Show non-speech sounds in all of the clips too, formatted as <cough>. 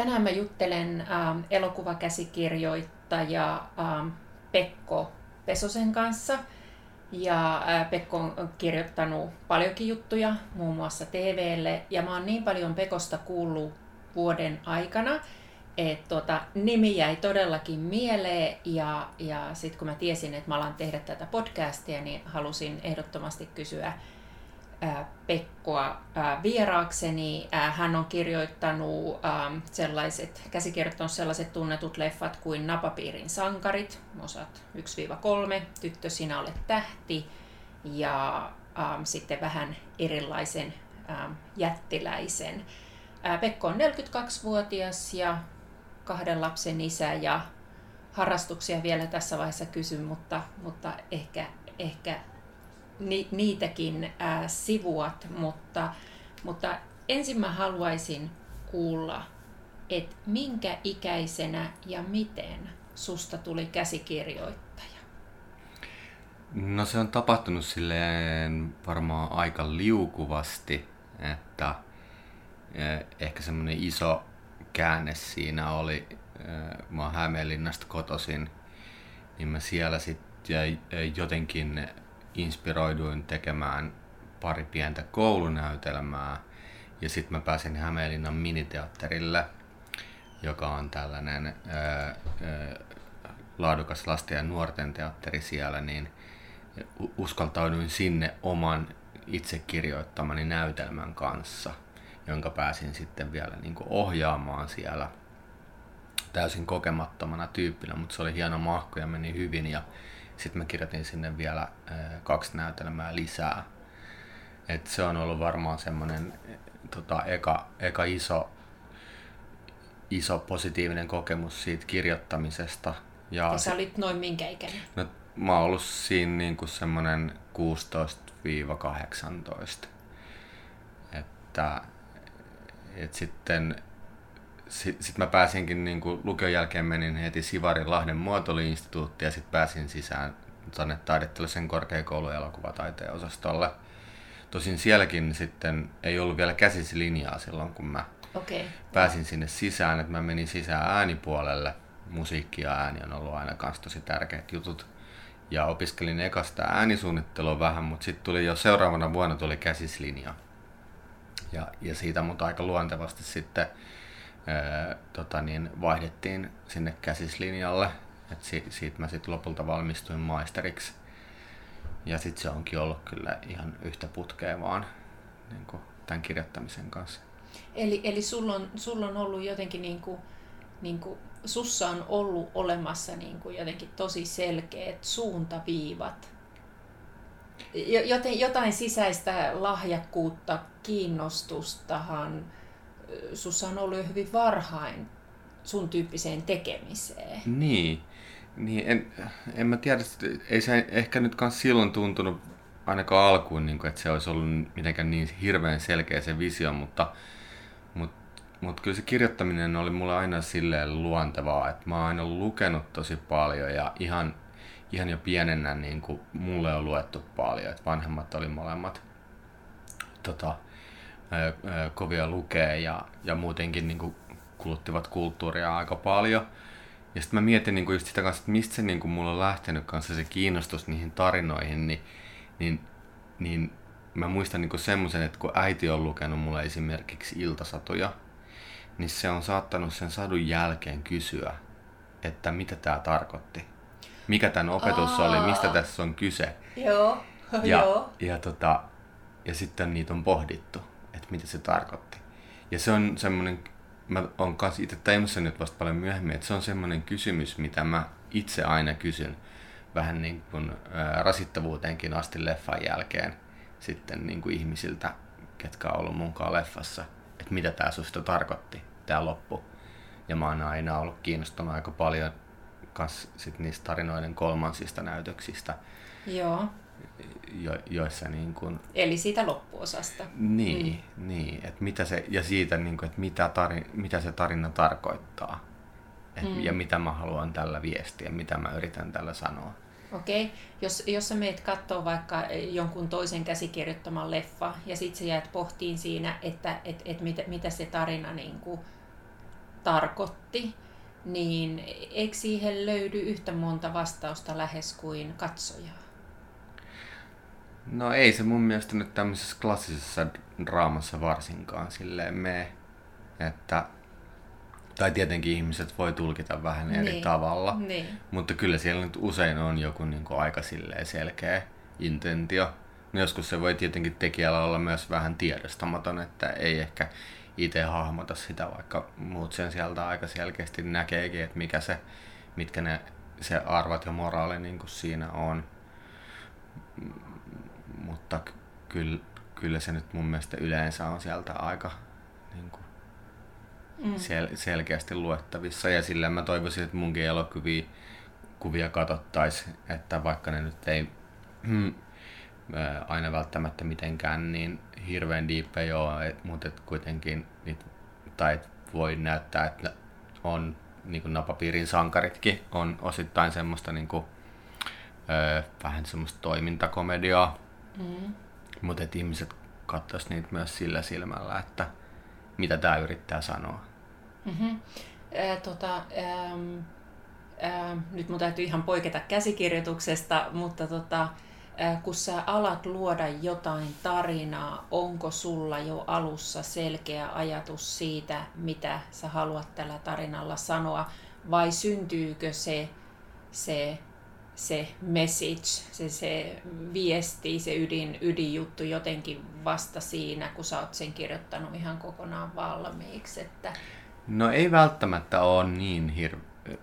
Tänään mä juttelen ähm, elokuvakäsikirjoittaja ähm, Pekko Pesosen kanssa. Ja äh, Pekko on kirjoittanut paljonkin juttuja, muun muassa TVlle. Ja mä oon niin paljon Pekosta kuullut vuoden aikana, että tota, nimi jäi todellakin mieleen. Ja, ja sitten kun mä tiesin, että mä alan tehdä tätä podcastia, niin halusin ehdottomasti kysyä Pekkoa vieraakseni. Hän on kirjoittanut sellaiset, käsikirjoittanut sellaiset tunnetut leffat kuin Napapiirin sankarit, osat 1-3, Tyttö sinä olet tähti ja sitten vähän erilaisen jättiläisen. Pekko on 42-vuotias ja kahden lapsen isä ja harrastuksia vielä tässä vaiheessa kysyn, mutta, mutta ehkä, ehkä ni, niitäkin ää, sivuat, mutta, mutta ensin mä haluaisin kuulla, että minkä ikäisenä ja miten susta tuli käsikirjoittaja? No se on tapahtunut silleen varmaan aika liukuvasti, että ehkä semmoinen iso käänne siinä oli, mä oon Hämeenlinnasta kotoisin, niin mä siellä sitten jotenkin inspiroiduin tekemään pari pientä koulunäytelmää. Ja sitten mä pääsin Hämeenlinnan miniteatterille, joka on tällainen ää, ää, laadukas lasten ja nuorten teatteri siellä, niin uskaltauduin sinne oman itse kirjoittamani näytelmän kanssa, jonka pääsin sitten vielä niin ohjaamaan siellä täysin kokemattomana tyyppinä, mutta se oli hieno mahko ja meni hyvin ja sitten mä kirjoitin sinne vielä kaksi näytelmää lisää. Et se on ollut varmaan semmoinen tota, eka, eka iso, iso positiivinen kokemus siitä kirjoittamisesta. Ja, ja sä olit noin minkä ikäinen? No, mä oon ollut siinä niinku semmoinen 16-18. Että et sitten sitten sit mä pääsinkin niin kuin lukion jälkeen menin heti Sivarin Lahden muotoiluinstituuttiin ja sitten pääsin sisään tänne taidettellisen korkeakoulun elokuvataiteen osastolle. Tosin sielläkin sitten ei ollut vielä käsisi linjaa silloin, kun mä okay. pääsin sinne sisään. Että mä menin sisään äänipuolelle. Musiikki ja ääni on ollut aina kans tosi tärkeät jutut. Ja opiskelin ekasta äänisuunnittelua vähän, mutta sitten tuli jo seuraavana vuonna tuli käsislinja. Ja, ja siitä mut aika luontevasti sitten tota niin, vaihdettiin sinne käsislinjalle. Et si, siitä mä sitten lopulta valmistuin maisteriksi. Ja sitten se onkin ollut kyllä ihan yhtä putkea vaan niin kuin tämän kirjoittamisen kanssa. Eli, eli sulla, on, sulla on ollut jotenkin niin kuin, niin kuin, sussa on ollut olemassa niin kuin jotenkin tosi selkeät suuntaviivat. Joten jotain sisäistä lahjakkuutta, kiinnostustahan, sussa on ollut jo hyvin varhain sun tyyppiseen tekemiseen. Niin, niin en, en mä tiedä, ei se ehkä nyt kans silloin tuntunut ainakaan alkuun, niin kuin, että se olisi ollut mitenkään niin hirveän selkeä se visio, mutta, mutta, mutta kyllä se kirjoittaminen oli mulle aina silleen luontevaa, että mä oon aina lukenut tosi paljon ja ihan, ihan jo pienenä niin kuin mulle on luettu paljon, että vanhemmat oli molemmat tota, kovia lukea ja, ja muutenkin niin kuin kuluttivat kulttuuria aika paljon. Ja sitten mä mietin niin kuin just sitä kanssa, että mistä se niin kuin mulla on lähtenyt kanssa se kiinnostus niihin tarinoihin, niin, niin, niin mä muistan niin semmoisen, että kun äiti on lukenut mulle esimerkiksi iltasatuja, niin se on saattanut sen sadun jälkeen kysyä, että mitä tämä tarkoitti. Mikä tämän opetus Aa. oli, mistä tässä on kyse. Joo, <laughs> ja, joo. Ja, tota, ja sitten niitä on pohdittu mitä se tarkoitti. Ja se on semmoinen, mä oon kanssa itse tajunnut sen nyt vasta paljon myöhemmin, että se on semmoinen kysymys, mitä mä itse aina kysyn vähän niin kuin rasittavuuteenkin asti leffan jälkeen sitten niin kuin ihmisiltä, ketkä on ollut munkaan leffassa. että mitä tämä susta tarkoitti, tämä loppu. Ja mä oon aina ollut kiinnostunut aika paljon kas sit niistä tarinoiden kolmansista näytöksistä. Joo. Jo, joissa niin kun, Eli siitä loppuosasta. Niin, mm. niin että mitä se, ja siitä, niin kun, että mitä, tarin, mitä se tarina tarkoittaa. Et, mm. Ja mitä mä haluan tällä viestiä, mitä mä yritän tällä sanoa. Okei, okay. jos, jos sä meet katsoa vaikka jonkun toisen käsikirjoittaman leffa ja sit sä jäät pohtiin siinä, että et, et mitä, mitä se tarina niin kuin tarkoitti, niin eikö siihen löydy yhtä monta vastausta lähes kuin katsojaa? No ei se mun mielestä nyt tämmöisessä klassisessa draamassa varsinkaan silleen me, että tai tietenkin ihmiset voi tulkita vähän eri niin. tavalla, niin. mutta kyllä siellä nyt usein on joku niin kuin aika selkeä intentio. No joskus se voi tietenkin tekijällä olla myös vähän tiedostamaton, että ei ehkä itse hahmota sitä, vaikka muut sen sieltä aika selkeästi näkeekin, että mikä se, mitkä ne se arvat ja moraali niin kuin siinä on. Mutta kyllä, kyllä se nyt mun mielestä yleensä on sieltä aika niin kuin mm. sel- selkeästi luettavissa. Ja sillä mä toivoisin, että munkin elokuvia kuvia katsottaisiin, että vaikka ne nyt ei mm, aina välttämättä mitenkään niin hirveän diippejä ole, mutta et kuitenkin niitä, tai voi näyttää, että on niin kuin napapiirin sankaritkin on osittain semmoista niin kuin, ö, vähän semmoista toimintakomediaa, mm. mutta että ihmiset katsoisivat niitä myös sillä silmällä, että mitä tämä yrittää sanoa. Mm-hmm. Äh, tota, ähm, äh, nyt mun täytyy ihan poiketa käsikirjoituksesta, mutta tota, äh, kun sä alat luoda jotain tarinaa, onko sulla jo alussa selkeä ajatus siitä, mitä sä haluat tällä tarinalla sanoa, vai syntyykö se, se, se message, se, se viesti, se ydin, ydinjuttu jotenkin vasta siinä, kun sä oot sen kirjoittanut ihan kokonaan valmiiksi, että No ei välttämättä ole niin hirveä.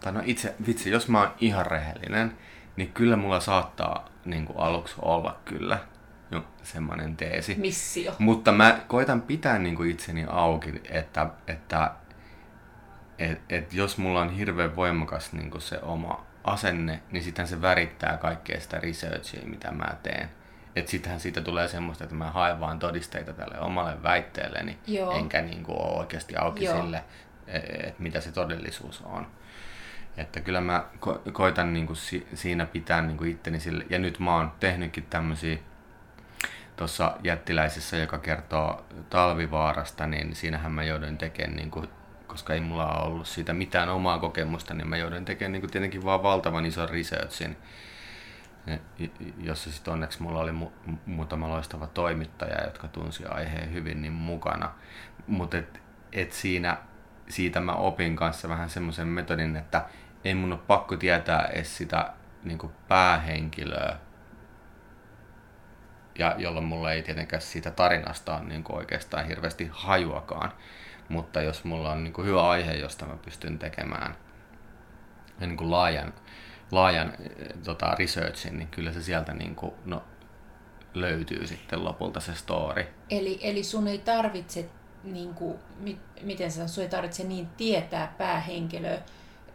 Tai no itse, vitsi, jos mä oon ihan rehellinen, niin kyllä mulla saattaa niin kuin aluksi olla kyllä no, semmoinen teesi. Missio. Mutta mä koitan pitää niin kuin itseni auki, että, että et, et jos mulla on hirveän voimakas niin kuin se oma asenne, niin sitten se värittää kaikkea sitä researchia, mitä mä teen että sittenhän siitä tulee semmoista, että mä haen vaan todisteita tälle omalle väitteelleni, Joo. enkä niin kuin ole oikeasti auki Joo. sille, e, että mitä se todellisuus on. Että kyllä mä ko- koitan niin kuin si- siinä pitää niin kuin itteni sille, ja nyt mä oon tehnytkin tämmöisiä tuossa jättiläisessä, joka kertoo talvivaarasta, niin siinähän mä jouduin tekemään, niin kuin, koska ei mulla ollut siitä mitään omaa kokemusta, niin mä jouduin tekemään niin kuin tietenkin vaan valtavan ison researchin jossa sitten onneksi mulla oli mu- muutama loistava toimittaja, jotka tunsi aiheen hyvin niin mukana. Mutta et, et siinä, siitä mä opin kanssa vähän semmoisen metodin, että ei mun ole pakko tietää edes sitä niin päähenkilöä, ja jolloin mulla ei tietenkään siitä tarinasta ole niin oikeastaan hirveästi hajuakaan. Mutta jos mulla on niin hyvä aihe, josta mä pystyn tekemään niin laajan laajan eh, tota, researchin, niin kyllä se sieltä niin kuin, no, löytyy sitten lopulta se story. Eli, eli sun ei tarvitse, niin kuin, mi, miten sä, sun ei tarvitse niin tietää päähenkilöä,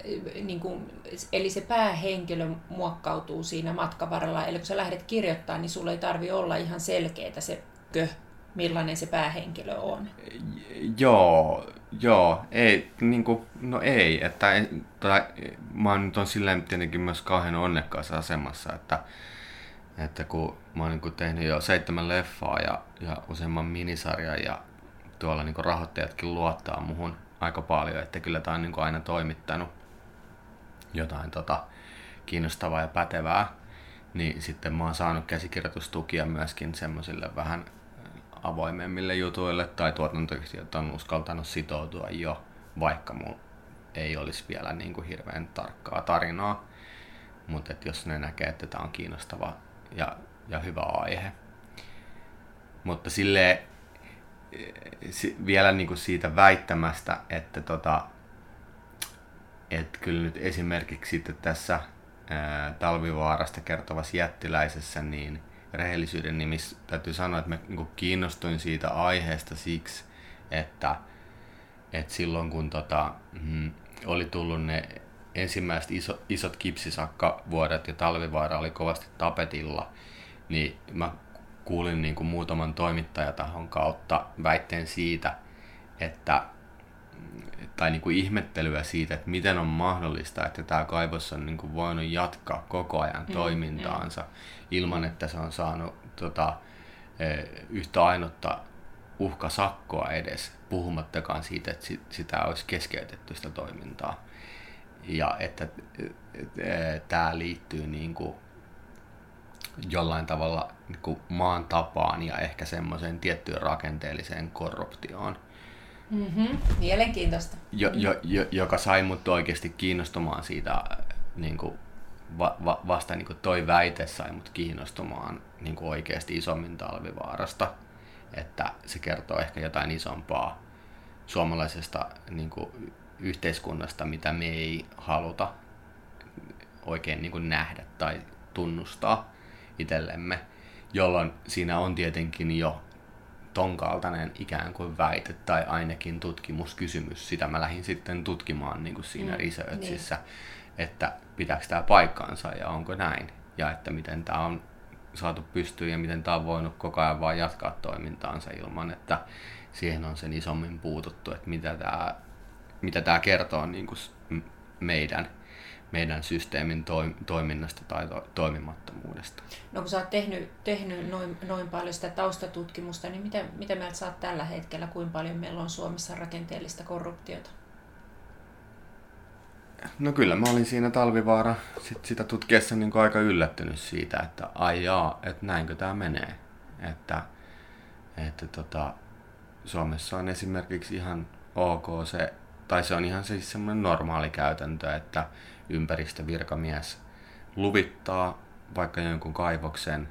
eh, niin kuin, eli se päähenkilö muokkautuu siinä matkan varrella. Eli kun sä lähdet kirjoittaa, niin sulla ei tarvi olla ihan selkeää se kö, millainen se päähenkilö on. Joo, joo, ei, niin kuin, no ei, että tai, mä oon nyt on silleen tietenkin myös kauhean onnekkaassa asemassa, että, että kun mä oon niin tehnyt jo seitsemän leffaa ja, ja useamman minisarjan ja tuolla niin rahoittajatkin luottaa muhun aika paljon, että kyllä tää on niin aina toimittanut jotain tota, kiinnostavaa ja pätevää, niin sitten mä oon saanut käsikirjoitustukia myöskin semmoisille vähän avoimemmille jutuille tai tuotantoyhtiöt on uskaltanut sitoutua jo, vaikka mulla ei olisi vielä niin kuin hirveän tarkkaa tarinaa. Mutta jos ne näkee, että tämä on kiinnostava ja, ja hyvä aihe. Mutta sille vielä niin kuin siitä väittämästä, että tota, et kyllä nyt esimerkiksi sitten tässä ää, talvivaarasta kertovassa jättiläisessä, niin rehellisyyden nimissä. Täytyy sanoa, että mä niin kiinnostuin siitä aiheesta siksi, että, että silloin kun tota, mm, oli tullut ne ensimmäiset iso, isot kipsisakkavuodet ja talvivaara oli kovasti tapetilla, niin mä kuulin niin kuin muutaman toimittajatahon kautta väitteen siitä, että tai niin kuin ihmettelyä siitä, että miten on mahdollista, että tämä kaivos on niin kuin voinut jatkaa koko ajan mm, toimintaansa mm. ilman, että se on saanut tota, e, yhtä ainutta uhkasakkoa edes, puhumattakaan siitä, että sitä olisi keskeytetty sitä toimintaa. Ja että e, tämä liittyy niin kuin jollain tavalla niin kuin maan tapaan ja ehkä semmoiseen tiettyyn rakenteelliseen korruptioon Mm-hmm. Mielenkiintoista. Jo, jo, jo, joka sai mut oikeasti kiinnostumaan siitä, niin kuin, va, va, vasta niin kuin toi väite sai mut kiinnostumaan niin kuin oikeasti isommin talvivaarasta. Että se kertoo ehkä jotain isompaa suomalaisesta niin kuin, yhteiskunnasta, mitä me ei haluta oikein niin kuin nähdä tai tunnustaa itsellemme, jolloin siinä on tietenkin jo ton kaltainen ikään kuin väite tai ainakin tutkimuskysymys. Sitä mä lähdin sitten tutkimaan niin kuin siinä mm, researchissa, niin. että pitääkö tämä paikkaansa ja onko näin. Ja että miten tämä on saatu pystyyn ja miten tämä on voinut koko ajan vaan jatkaa toimintaansa ilman, että siihen on sen isommin puututtu, että mitä tämä, mitä tämä kertoo niin kuin meidän meidän systeemin toiminnasta tai to, toimimattomuudesta. No kun sä oot tehnyt, tehnyt noin, noin paljon sitä taustatutkimusta, niin mitä, mitä mieltä saat tällä hetkellä, kuinka paljon meillä on Suomessa rakenteellista korruptiota? No kyllä, mä olin siinä Talvivaara sit sitä tutkiessa niin aika yllättynyt siitä, että ai jaa, että näinkö tämä menee. Että, että tota, Suomessa on esimerkiksi ihan ok se, tai se on ihan siis semmoinen normaali käytäntö, että ympäristövirkamies luvittaa vaikka jonkun kaivoksen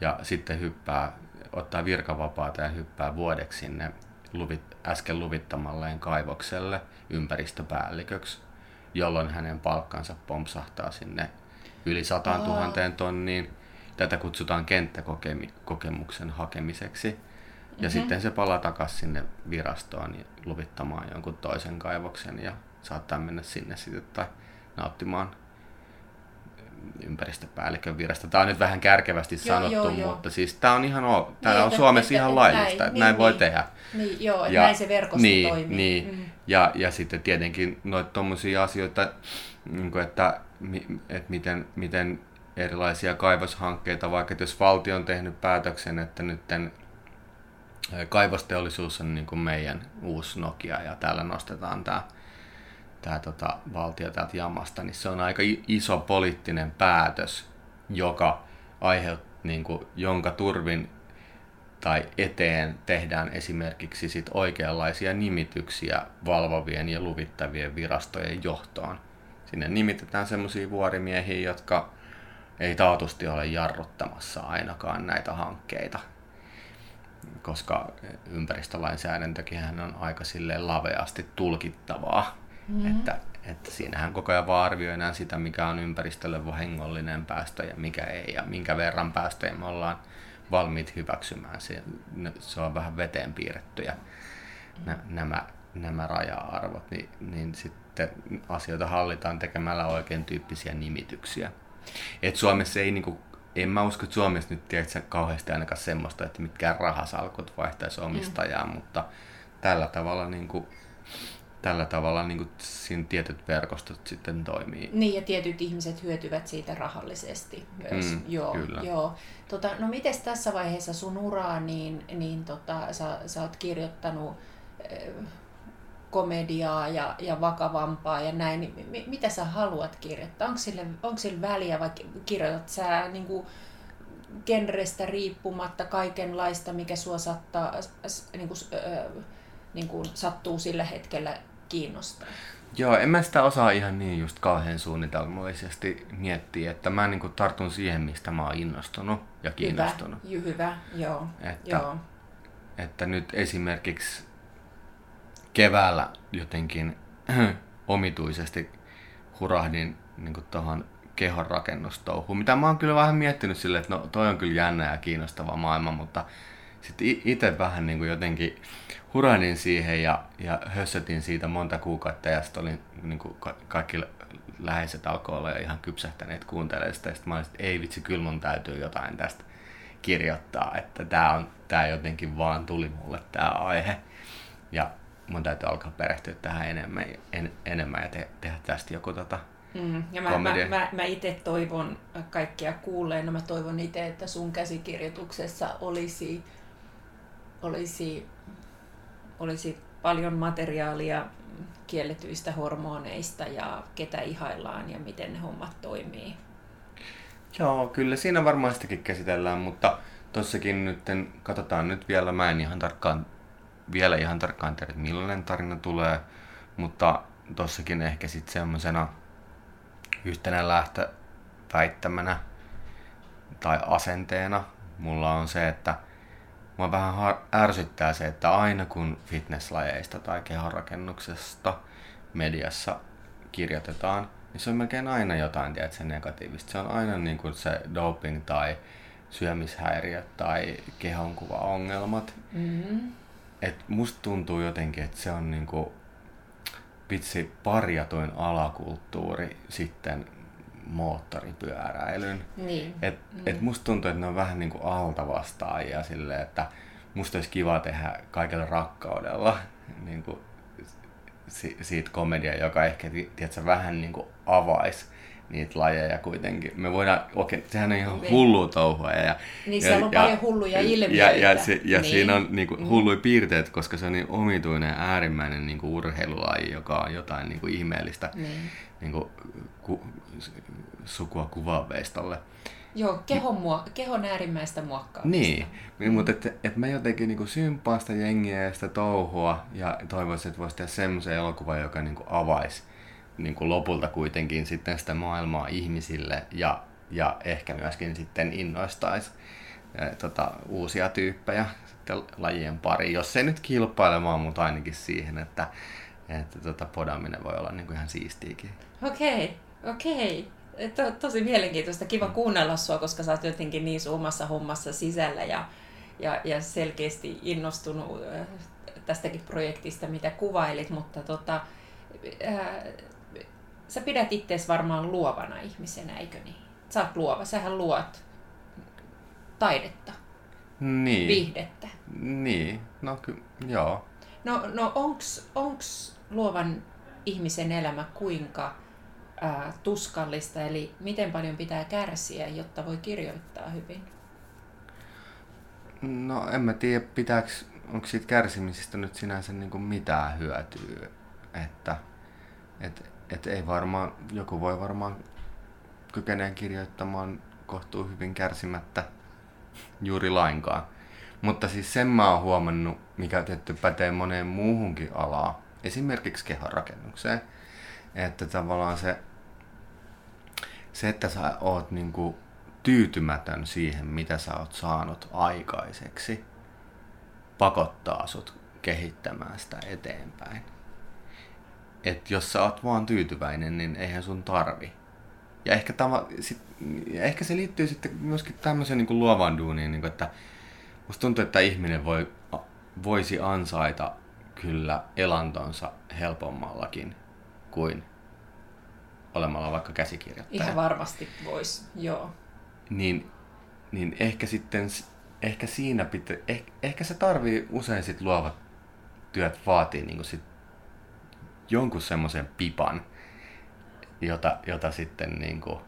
ja sitten hyppää, ottaa virkavapaata ja hyppää vuodeksi sinne luvit, äsken luvittamalleen kaivokselle ympäristöpäälliköksi, jolloin hänen palkkansa pompsahtaa sinne yli 100 000 tonniin. Tätä kutsutaan kenttäkokemuksen hakemiseksi. Ja mm-hmm. sitten se palaa takaisin sinne virastoon luvittamaan jonkun toisen kaivoksen ja saattaa mennä sinne sitten tai nauttimaan ympäristöpäällikön virasta. Tämä on nyt vähän kärkevästi joo, sanottu, joo, joo. mutta siis tämä on ihan tämä niin, on Suomessa ihan laillista, että näin, näin niin, voi niin, tehdä. Niin, joo, ja, näin se verkosto niin, toimii. Niin, mm. ja, ja sitten tietenkin noita tuommoisia asioita, niin että, että miten, miten erilaisia kaivoshankkeita, vaikka jos valtio on tehnyt päätöksen, että nyt kaivosteollisuus on niin kuin meidän uusi Nokia ja täällä nostetaan tämä tämä tota, valtio täältä jamasta, niin se on aika iso poliittinen päätös, joka aiheut, niin kuin, jonka turvin tai eteen tehdään esimerkiksi sit oikeanlaisia nimityksiä valvovien ja luvittavien virastojen johtoon. Sinne nimitetään semmoisia vuorimiehiä, jotka ei taatusti ole jarruttamassa ainakaan näitä hankkeita, koska ympäristölainsäädäntökin on aika silleen laveasti tulkittavaa Mm-hmm. Että, että siinähän koko ajan vaan arvioidaan sitä, mikä on ympäristölle vahingollinen päästö ja mikä ei, ja minkä verran päästöjä me ollaan valmiit hyväksymään. Se, se on vähän veteen piirrettyjä mm-hmm. nämä, nämä raja-arvot, niin, niin sitten asioita hallitaan tekemällä oikein tyyppisiä nimityksiä. Et Suomessa ei niinku, en mä usko, että Suomessa nyt tiedätkö, kauheasti ainakaan semmoista, että mitkään rahasalkut vaihtaisi omistajaa, mm. mutta tällä tavalla niin kuin, tällä tavalla niin kuin siinä tietyt verkostot sitten toimii. Niin, ja tietyt ihmiset hyötyvät siitä rahallisesti myös. Mm, joo, kyllä. joo. Tota, no miten tässä vaiheessa sun uraa, niin, niin tota, sä, sä oot kirjoittanut äh, komediaa ja, ja vakavampaa ja näin, niin m- mitä sä haluat kirjoittaa? Onko sille, onko sille väliä vai kirjoitat sä niin kuin, genrestä riippumatta kaikenlaista, mikä sua sattaa, niin kuin, äh, niin kuin sattuu sillä hetkellä kiinnostaa. Joo, en mä sitä osaa ihan niin just kauhean suunnitelmallisesti miettiä, että mä niin tartun siihen, mistä mä oon innostunut ja kiinnostunut. Hyvä, hyvä joo. Että, joo. että nyt esimerkiksi keväällä jotenkin <clears throat> omituisesti hurahdin niin tuohon kehonrakennustouhu, mitä mä oon kyllä vähän miettinyt silleen, että no toi on kyllä jännä ja kiinnostava maailma, mutta sitten itse vähän niin jotenkin hurahdin siihen ja, ja hössötin siitä monta kuukautta ja sitten olin niin kuin kaikki läheiset alkoi olla ihan kypsähtäneet kuuntelemaan sitä. Sitten mä olin, että ei vitsi, kyllä mun täytyy jotain tästä kirjoittaa, että tämä, on, tämä jotenkin vaan tuli mulle tämä aihe. Ja mun täytyy alkaa perehtyä tähän enemmän, en, enemmän ja te, tehdä tästä joku tota, Mm, ja mä, mä, mä, mä itse toivon kaikkia kuulleena, mä toivon itse, että sun käsikirjoituksessa olisi, olisi, olisi paljon materiaalia kielletyistä hormoneista ja ketä ihaillaan ja miten ne hommat toimii. Joo, kyllä siinä varmaan sitäkin käsitellään, mutta tossakin nyt katsotaan nyt vielä, mä en ihan tarkkaan, vielä ihan tarkkaan tiedä, että millainen tarina tulee, mutta tossakin ehkä sitten semmoisena yhtenä lähtöväittämänä tai asenteena mulla on se, että mua vähän ärsyttää se, että aina kun fitnesslajeista tai kehonrakennuksesta mediassa kirjoitetaan, niin se on melkein aina jotain tiedätkö, negatiivista. Se on aina niin kuin se doping tai syömishäiriöt tai kehonkuvaongelmat. Mm-hmm. Et musta tuntuu jotenkin, että se on niin kuin vitsi parjatoin alakulttuuri sitten moottoripyöräilyn. Niin. Et, mm. et musta tuntuu, että ne on vähän niin kuin altavastaajia silleen, että musta olisi kiva tehdä kaikella rakkaudella niin kuin siitä komedia, joka ehkä tiedätkö, vähän niin kuin avaisi niitä lajeja kuitenkin. Me voidaan, okei, sehän on ihan niin. hullu touhua. Ja, niin ja, siellä on ja, paljon hulluja ilmiöitä. Ja, ja, se, ja niin. siinä on niin kuin, mm. hulluja piirteet, koska se on niin omituinen äärimmäinen niin kuin urheilulaji, joka on jotain niin kuin ihmeellistä niin. Niin kuin, ku, sukua kuvaveistolle. Joo, kehon, muo- kehon äärimmäistä muokkaamista. Niin, mm. mutta et, et mä jotenkin niinku sympaan sitä jengiä ja sitä touhua ja toivoisin, että voisi tehdä semmoisen elokuvan, joka niinku avaisi niinku lopulta kuitenkin sitten sitä maailmaa ihmisille ja, ja ehkä myöskin sitten innoistaisi ja, tota, uusia tyyppejä sitten lajien pari, jos ei nyt kilpailemaan, mutta ainakin siihen, että, että tota, podaminen voi olla niinku ihan siistiäkin. Okei, okay, okei. To, tosi mielenkiintoista. Kiva kuunnella sua, koska sä oot jotenkin niin omassa hommassa sisällä ja, ja, ja selkeästi innostunut äh, tästäkin projektista, mitä kuvailit, mutta tota, ää, äh, sä pidät itseäsi varmaan luovana ihmisenä, eikö niin? Sä oot luova, sähän luot taidetta, niin. viihdettä. Niin, no kyllä, joo. No, no onks, onks luovan ihmisen elämä kuinka ää, tuskallista, eli miten paljon pitää kärsiä, jotta voi kirjoittaa hyvin? No en mä tiedä, pitääkö, onko siitä kärsimisestä nyt sinänsä niin kuin mitään hyötyä, että et, et ei varmaan, joku voi varmaan kykeneen kirjoittamaan kohtuu hyvin kärsimättä juuri lainkaan. Mutta siis sen mä oon huomannut, mikä tietty pätee moneen muuhunkin alaan, esimerkiksi kehonrakennukseen, että tavallaan se se, että sä oot niinku tyytymätön siihen, mitä sä oot saanut aikaiseksi, pakottaa sut kehittämään sitä eteenpäin. Et jos sä oot vaan tyytyväinen, niin eihän sun tarvi. Ja ehkä, tava, sit, ja ehkä se liittyy sitten myöskin tämmöiseen niin luovaan duuniin, niin kuin, että musta tuntuu, että ihminen voi, voisi ansaita kyllä elantonsa helpommallakin kuin olemalla vaikka käsikirjoittaja. Ihan varmasti voisi, joo. Niin, niin ehkä sitten, ehkä siinä pitää, ehkä, ehkä se tarvii usein sit luovat työt vaatii niin sit jonkun semmoisen pipan, jota, jota sitten niin kuin,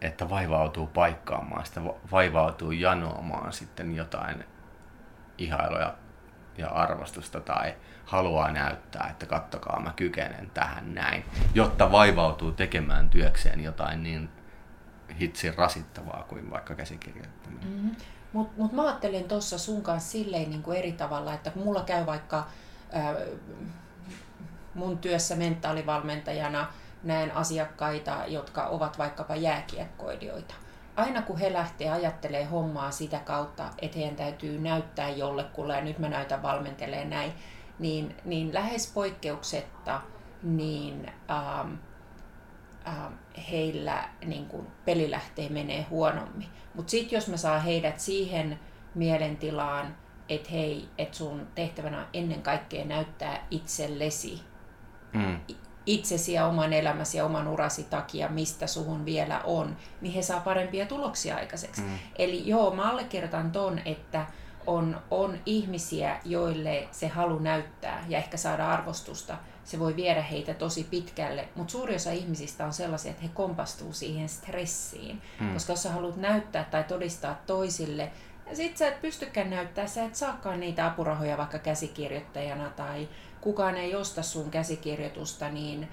että vaivautuu paikkaamaan sitä, vaivautuu janoamaan sitten jotain ihailuja ja arvostusta tai haluaa näyttää, että kattokaa mä kykenen tähän näin, jotta vaivautuu tekemään työkseen jotain niin hitsin rasittavaa kuin vaikka käsikirjoittaminen. Mm-hmm. Mutta mut mä ajattelen tuossa sun kanssa silleen niin kuin eri tavalla, että kun mulla käy vaikka äh, mun työssä mentaalivalmentajana näen asiakkaita, jotka ovat vaikkapa jääkiekkoilijoita – aina kun he lähtee ajattelee hommaa sitä kautta, että heidän täytyy näyttää jollekulle, ja nyt mä näytän valmentelee näin, niin, niin lähes poikkeuksetta niin ähm, äh, heillä niin kuin pelilähtee menee huonommin. Mutta sitten jos mä saan heidät siihen mielentilaan, että hei, että sun tehtävänä on ennen kaikkea näyttää itsellesi, mm. Itsesi ja oman elämäsi ja oman urasi takia, mistä suhun vielä on, niin he saa parempia tuloksia aikaiseksi. Mm. Eli joo, mä allekirjoitan ton, että on, on ihmisiä, joille se halu näyttää ja ehkä saada arvostusta, se voi viedä heitä tosi pitkälle, mutta suuri osa ihmisistä on sellaisia, että he kompastuu siihen stressiin. Hmm. Koska jos sä haluat näyttää tai todistaa toisille, ja sit sä et pystykään näyttää, sä et saakaan niitä apurahoja vaikka käsikirjoittajana tai kukaan ei osta sun käsikirjoitusta, niin,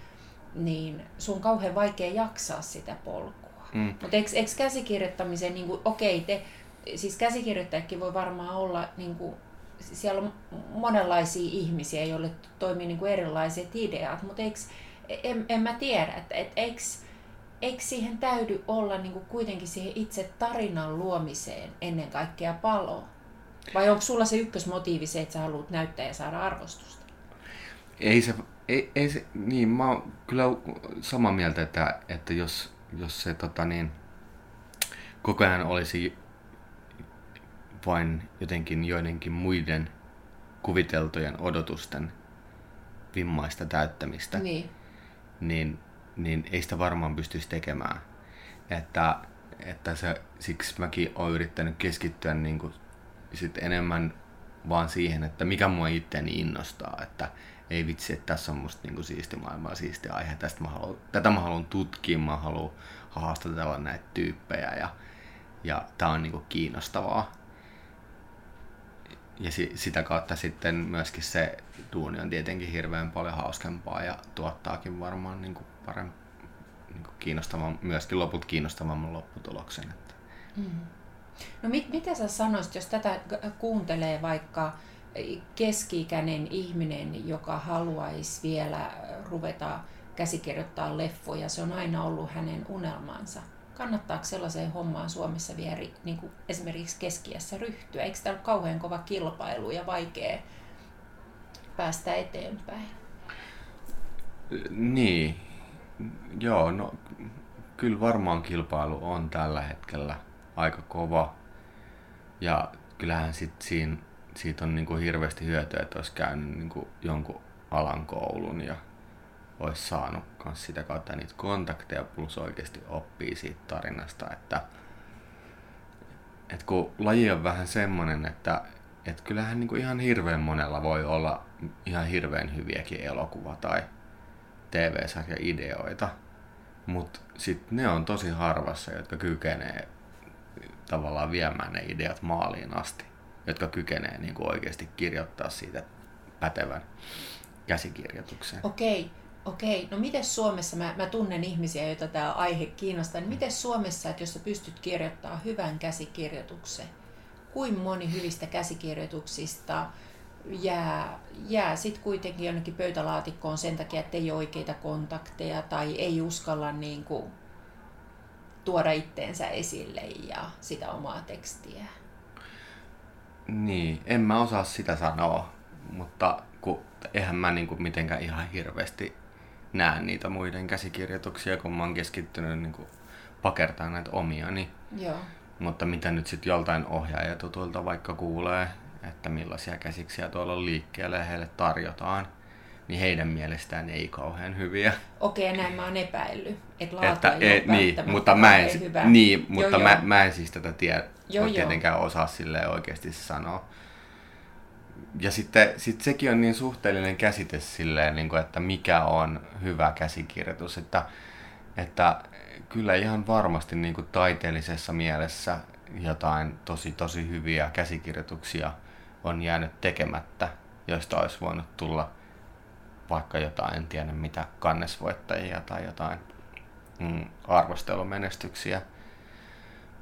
niin sun on kauhean vaikea jaksaa sitä polkua. Hmm. Mutta eikö, eikö käsikirjoittamisen, niin okei, okay, te siis käsikirjoittajakin voi varmaan olla, niin kuin, siellä on monenlaisia ihmisiä, joille toimii niin kuin erilaiset ideat, mutta eikö, en, en mä tiedä, että et, eikö, eikö siihen täydy olla niin kuin kuitenkin siihen itse tarinan luomiseen ennen kaikkea palo? Vai onko sulla se ykkösmotiivi se, että sä haluat näyttää ja saada arvostusta? Ei se, ei, ei se niin mä oon kyllä samaa mieltä, että, että jos, jos se tota niin, koko ajan olisi vain jotenkin joidenkin muiden kuviteltujen odotusten vimmaista täyttämistä, niin, niin, niin ei sitä varmaan pystyisi tekemään. Että, että se, siksi mäkin olen yrittänyt keskittyä niin kuin sit enemmän vaan siihen, että mikä mua itteeni innostaa, että ei vitsi, että tässä on musta niin kuin siisti maailma siisti aihe, tästä mä haluan, tätä mä haluan tutkia, mä haluan haastatella näitä tyyppejä ja, ja tää on niin kuin kiinnostavaa ja si- sitä kautta sitten myöskin se duuni on tietenkin hirveän paljon hauskempaa ja tuottaakin varmaan niin kuin paremmin niin kuin kiinnostavan, myöskin loput kiinnostavamman lopputuloksen. Että. Mm. No mit, mitä sä sanoisit, jos tätä kuuntelee vaikka keski-ikäinen ihminen, joka haluaisi vielä ruveta käsikirjoittaa leffoja, se on aina ollut hänen unelmansa kannattaako sellaiseen hommaan Suomessa vielä niin kuin esimerkiksi keskiässä ryhtyä? Eikö tämä ole kauhean kova kilpailu ja vaikea päästä eteenpäin? Niin, joo, no kyllä varmaan kilpailu on tällä hetkellä aika kova. Ja kyllähän sit siinä, siitä on niin kuin hirveästi hyötyä, että olisi käynyt niin kuin jonkun alan koulun ja olisi saanut myös sitä kautta niitä kontakteja plus oikeasti oppii siitä tarinasta, että et kun laji on vähän semmonen, että et kyllähän niinku ihan hirveän monella voi olla ihan hirveän hyviäkin elokuva- tai TV-sarja-ideoita, mutta sitten ne on tosi harvassa, jotka kykenee tavallaan viemään ne ideat maaliin asti, jotka kykenee niinku oikeasti kirjoittaa siitä pätevän käsikirjoituksen. Okei. Okei, no miten Suomessa, mä, mä tunnen ihmisiä, joita tämä aihe kiinnostaa, niin miten Suomessa, että jos sä pystyt kirjoittamaan hyvän käsikirjoituksen, kuin moni hyvistä käsikirjoituksista jää, jää sitten kuitenkin jonnekin pöytälaatikkoon sen takia, että ei ole oikeita kontakteja tai ei uskalla niin kuin tuoda itteensä esille ja sitä omaa tekstiä? Niin, en mä osaa sitä sanoa, mutta kun, eihän mä niin kuin mitenkään ihan hirveästi näe niitä muiden käsikirjoituksia, kun mä oon keskittynyt niin kuin pakertaa näitä omiani. Joo. Mutta mitä nyt sitten joltain ohjaajatutulta vaikka kuulee, että millaisia käsiksiä tuolla liikkeelle heille tarjotaan, niin heidän mielestään ei kauhean hyviä. Okei, näin mä oon epäillyt, että laatu että, ei e, niin, mutta mä en, hyvä. Niin, mutta joo, mä, joo. mä en siis tätä tie, joo, tietenkään osaa sille oikeasti sanoa ja sitten sit sekin on niin suhteellinen käsite silleen, niin kuin, että mikä on hyvä käsikirjoitus. Että, että kyllä ihan varmasti niin kuin taiteellisessa mielessä jotain tosi tosi hyviä käsikirjoituksia on jäänyt tekemättä, joista olisi voinut tulla vaikka jotain, en tiedä mitä, kannesvoittajia tai jotain mm, arvostelumenestyksiä.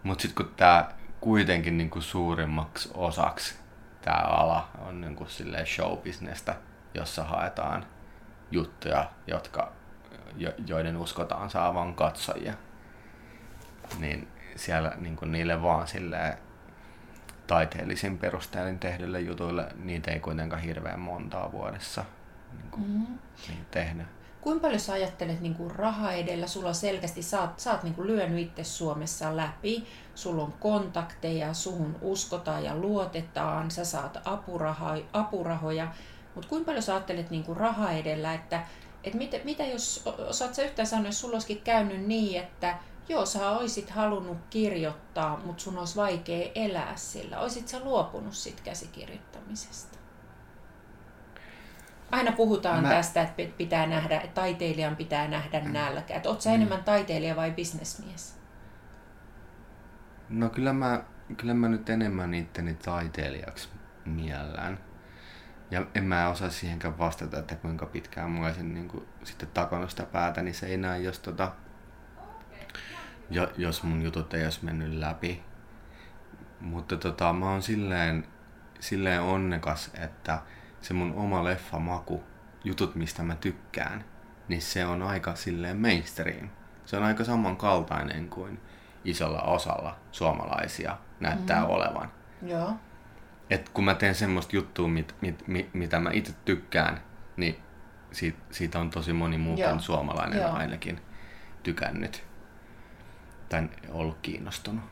Mutta sitten kun tämä kuitenkin niin kuin suurimmaksi osaksi tämä ala on niin kuin silleen showbisnestä, jossa haetaan juttuja, jotka, jo, joiden uskotaan saavan katsojia. Niin siellä niin kuin niille vaan silleen taiteellisin perusteelin tehdyille jutuille, niitä ei kuitenkaan hirveän montaa vuodessa niin kuin, mm-hmm. niin tehdä. kuinka paljon sä ajattelet niin kuin raha edellä? Sulla selkeästi, sä oot, sä oot niin kuin lyönyt itse Suomessa läpi, sulla on kontakteja, suhun uskotaan ja luotetaan, sä saat apuraha, apurahoja, mutta kuinka paljon sä ajattelet niin kuin raha edellä, että et mitä, mitä jos, osaat sä yhtään sanoa, jos sulla olisikin käynyt niin, että joo, sä olisit halunnut kirjoittaa, mutta sun olisi vaikea elää sillä. Oisit sä luopunut siitä käsikirjoittamisesta? Aina puhutaan Mä... tästä, että pitää nähdä, että taiteilijan pitää nähdä mm. nälkä. Että sä mm. enemmän taiteilija vai bisnesmies? No kyllä mä, kyllä mä nyt enemmän itteni taiteilijaksi miellään. Ja en mä osaa siihenkään vastata, että kuinka pitkään mä olisin niin kuin, sitten takonut sitä päätä, niin se ei näe, jos, tota, jo, jos mun jutut ei olisi mennyt läpi. Mutta tota, mä oon silleen, silleen onnekas, että se mun oma leffamaku, jutut mistä mä tykkään, niin se on aika silleen mainstream. Se on aika samankaltainen kuin isolla osalla suomalaisia näyttää mm. olevan. Joo. Et kun mä teen semmoista juttua, mit, mit, mit, mitä mä itse tykkään, niin siitä, siitä on tosi moni muukin suomalainen Joo. ainakin tykännyt tai ollut kiinnostunut.